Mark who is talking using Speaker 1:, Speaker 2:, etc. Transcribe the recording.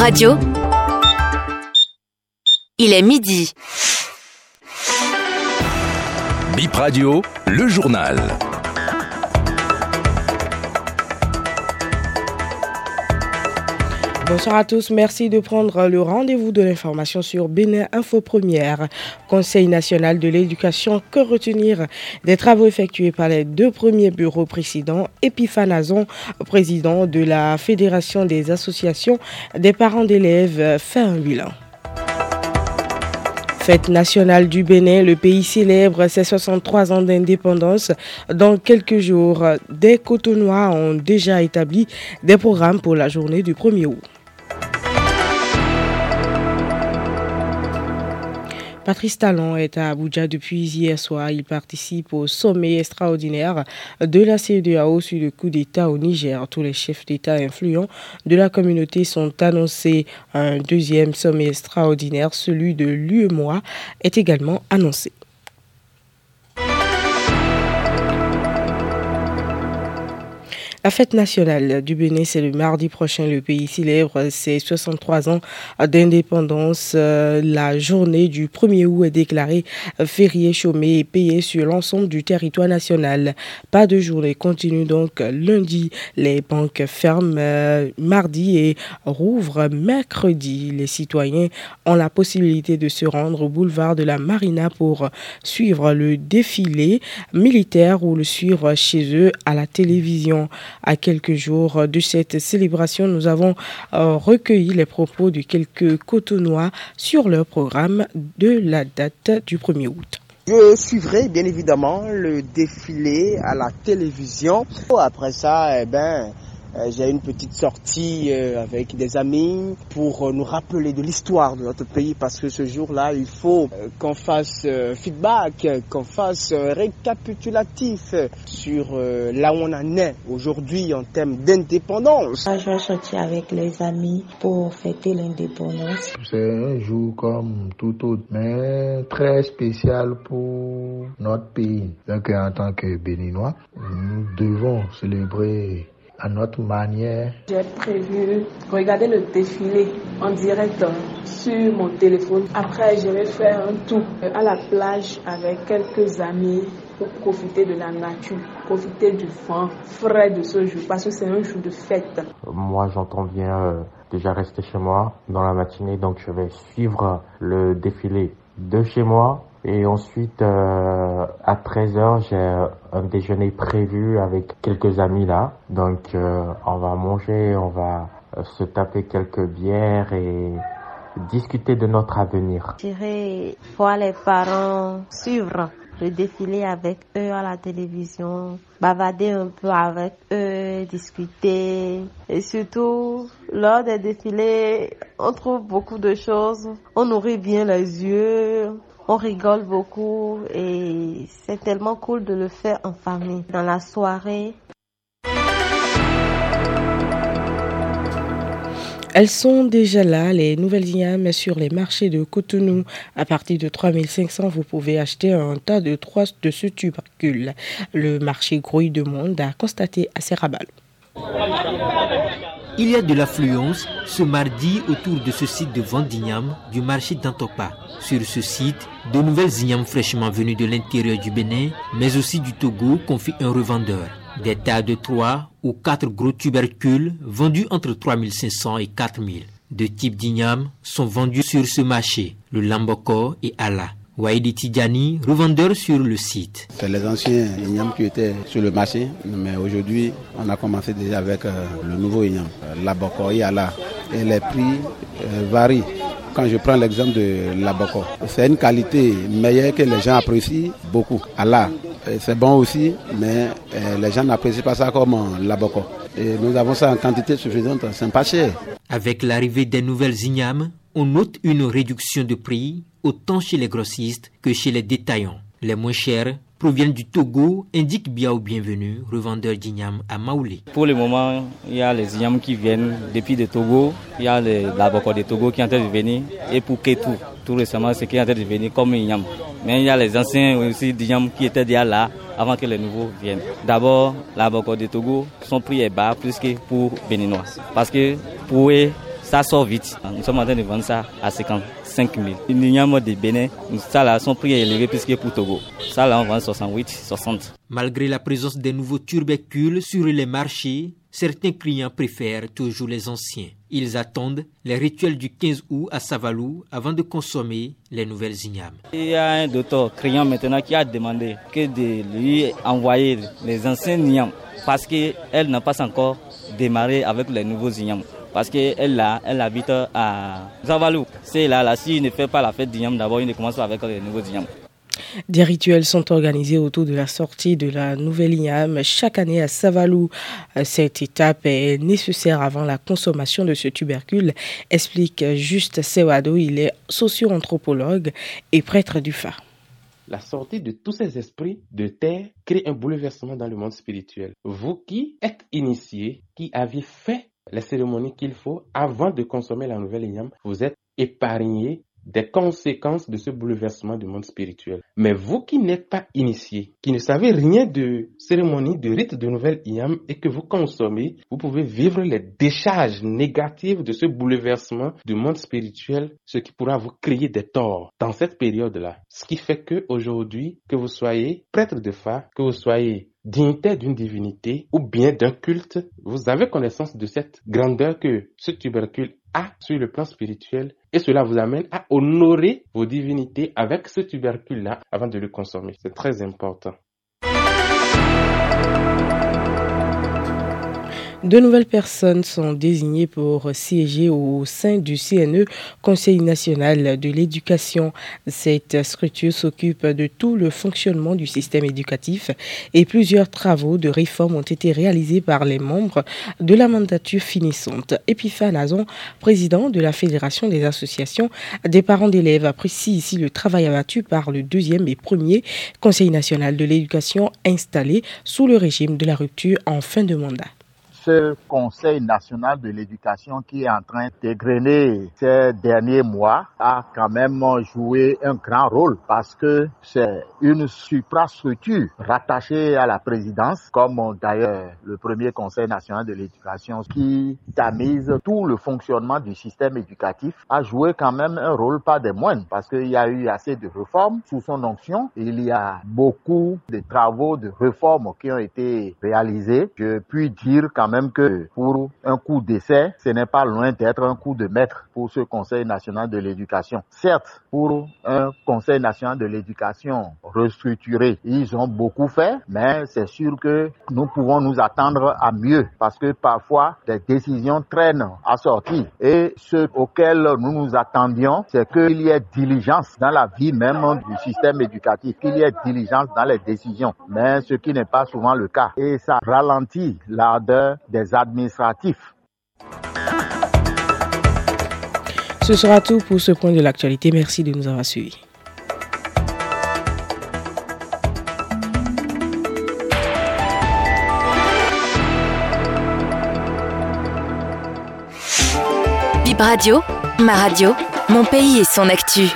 Speaker 1: Radio. Il est midi.
Speaker 2: Bip Radio, le journal.
Speaker 3: Bonsoir à tous, merci de prendre le rendez-vous de l'information sur Bénin Info Première. Conseil national de l'éducation, que retenir des travaux effectués par les deux premiers bureaux présidents, Epiphanazon, président de la Fédération des associations des parents d'élèves, fait un bilan. Fête nationale du Bénin, le pays célèbre ses 63 ans d'indépendance. Dans quelques jours, des Cotonois ont déjà établi des programmes pour la journée du 1er août. Patrice Talon est à Abuja depuis hier soir. Il participe au sommet extraordinaire de la CEDEAO sur le coup d'État au Niger. Tous les chefs d'État influents de la communauté sont annoncés. Un deuxième sommet extraordinaire, celui de l'UEMOA, est également annoncé. La fête nationale du Bénin, c'est le mardi prochain. Le pays célèbre ses 63 ans d'indépendance. Euh, la journée du 1er août est déclarée férié, chômé et payé sur l'ensemble du territoire national. Pas de journée continue donc lundi. Les banques ferment euh, mardi et rouvrent mercredi. Les citoyens ont la possibilité de se rendre au boulevard de la Marina pour suivre le défilé militaire ou le suivre chez eux à la télévision. À quelques jours de cette célébration, nous avons euh, recueilli les propos de quelques Cotonois sur leur programme de la date du 1er août.
Speaker 4: Je suivrai bien évidemment le défilé à la télévision. Après ça, eh ben, j'ai une petite sortie euh, avec des amis pour euh, nous rappeler de l'histoire de notre pays parce que ce jour-là, il faut qu'on fasse feedback, qu'on fasse récapitulatif sur là où on en est aujourd'hui en termes d'indépendance.
Speaker 5: Je vais sortir avec les amis pour fêter l'indépendance.
Speaker 6: C'est un jour comme tout autre, mais très spécial pour notre pays. Donc en tant que Béninois, nous devons célébrer à notre manière.
Speaker 7: J'ai prévu regarder le défilé en direct sur mon téléphone. Après, je vais faire un tour à la plage avec quelques amis pour profiter de la nature, profiter du vent frais de ce jour parce que c'est un jour de fête.
Speaker 8: Moi, j'entends bien euh, déjà rester chez moi dans la matinée, donc je vais suivre le défilé de chez moi et ensuite, euh, à 13h, j'ai un déjeuner prévu avec quelques amis là. Donc, euh, on va manger, on va euh, se taper quelques bières et discuter de notre avenir.
Speaker 5: J'irai voir les parents suivre le défilé avec eux à la télévision, bavarder un peu avec eux, discuter. Et surtout, lors des défilés, on trouve beaucoup de choses. On nourrit bien les yeux, on rigole beaucoup et c'est tellement cool de le faire en famille. Dans la soirée,
Speaker 3: Elles sont déjà là, les nouvelles yams sur les marchés de Cotonou. À partir de 3500, vous pouvez acheter un tas de trois de ce tubercule. Le marché grouille de monde a constaté à Serrabal.
Speaker 9: Il y a de l'affluence ce mardi autour de ce site de vente du marché d'Antopa. Sur ce site, de nouvelles ignames fraîchement venues de l'intérieur du Bénin, mais aussi du Togo, confie un revendeur. Des tas de 3 ou 4 gros tubercules vendus entre 3500 et 4000. Deux types d'ignames sont vendus sur ce marché, le Lamboko et Allah. Waïdi Tidjani, revendeur sur le site.
Speaker 10: C'est les anciens ignames qui étaient sur le marché, mais aujourd'hui, on a commencé déjà avec euh, le nouveau igname, euh, Laboko et Allah. Et les prix euh, varient. Quand je prends l'exemple de Laboko, c'est une qualité meilleure que les gens apprécient beaucoup. Allah, c'est bon aussi, mais les gens n'apprécient pas ça comme Laboko. Et nous avons ça en quantité suffisante, c'est pas cher.
Speaker 9: Avec l'arrivée des nouvelles ignames, on note une réduction de prix autant chez les grossistes que chez les détaillants. Les moins chers proviennent du Togo, indique Biao Bienvenu, revendeur d'igname à Maoulé.
Speaker 11: Pour le moment, il y a les ignames qui viennent depuis le Togo, il y a labocos de Togo qui sont en train de venir, et pour Ketou, tout récemment, c'est qui est en train de venir comme igname. Mais il y a les anciens aussi d'ignames qui étaient déjà là avant que les nouveaux viennent. D'abord, l'abocor de Togo, son prix est bas plus que pour Béninois. Parce que pour eux, ça sort vite. Nous sommes en train de vendre ça à 55 000. L'igname de Bénin, ça là, son prix est élevé plus que pour Togo. Ça là, on vend 68, 60.
Speaker 9: Malgré la présence des nouveaux tubercules sur les marchés, certains clients préfèrent toujours les anciens. Ils attendent les rituels du 15 août à Savalou avant de consommer les nouvelles ignames.
Speaker 11: Il y a un docteur client maintenant qui a demandé que de lui envoyer les anciens ignames parce qu'elle n'a pas encore démarré avec les nouveaux ignames parce qu'elle elle habite à Savalou. C'est là, là, s'il ne fait pas la fête d'Ignam, d'abord il ne commence pas avec les nouveaux Ignam.
Speaker 3: Des rituels sont organisés autour de la sortie de la nouvelle IAM chaque année à Savalou. Cette étape est nécessaire avant la consommation de ce tubercule, explique Juste Sewado. Il est socio-anthropologue et prêtre du phare.
Speaker 1: La sortie de tous ces esprits de terre crée un bouleversement dans le monde spirituel. Vous qui êtes initiés, qui avez fait les cérémonies qu'il faut avant de consommer la nouvelle IAM, vous êtes épargnés des conséquences de ce bouleversement du monde spirituel. Mais vous qui n'êtes pas initiés, qui ne savez rien de cérémonie, de rite de nouvelle IAM et que vous consommez, vous pouvez vivre les décharges négatives de ce bouleversement du monde spirituel, ce qui pourra vous créer des torts dans cette période-là. Ce qui fait que aujourd'hui, que vous soyez prêtre de phare, que vous soyez dignitaire d'une divinité ou bien d'un culte, vous avez connaissance de cette grandeur que ce tubercule a sur le plan spirituel et cela vous amène à honorer vos divinités avec ce tubercule-là avant de le consommer. C'est très important.
Speaker 3: De nouvelles personnes sont désignées pour siéger au sein du CNE, Conseil national de l'éducation. Cette structure s'occupe de tout le fonctionnement du système éducatif et plusieurs travaux de réforme ont été réalisés par les membres de la mandature finissante. Epiphane Azon, président de la Fédération des associations des parents d'élèves, apprécie ici le travail abattu par le deuxième et premier Conseil national de l'éducation installé sous le régime de la rupture en fin de mandat
Speaker 12: ce Conseil national de l'éducation qui est en train d'égrener ces derniers mois a quand même joué un grand rôle parce que c'est une suprastructure rattachée à la présidence, comme d'ailleurs le premier Conseil national de l'éducation qui tamise tout le fonctionnement du système éducatif, a joué quand même un rôle pas des moindres parce qu'il y a eu assez de réformes sous son onction. Il y a beaucoup de travaux de réformes qui ont été réalisés. Je puis dire quand même que pour un coup d'essai, ce n'est pas loin d'être un coup de maître pour ce Conseil national de l'éducation. Certes, pour un Conseil national de l'éducation restructuré, ils ont beaucoup fait, mais c'est sûr que nous pouvons nous attendre à mieux parce que parfois des décisions traînent à sortir. Et ce auquel nous nous attendions, c'est qu'il y ait diligence dans la vie même du système éducatif, qu'il y ait diligence dans les décisions, mais ce qui n'est pas souvent le cas. Et ça ralentit l'ardeur des administratifs.
Speaker 3: Ce sera tout pour ce point de l'actualité. Merci de nous avoir suivis.
Speaker 13: Bip Radio, ma radio, mon pays et son actu.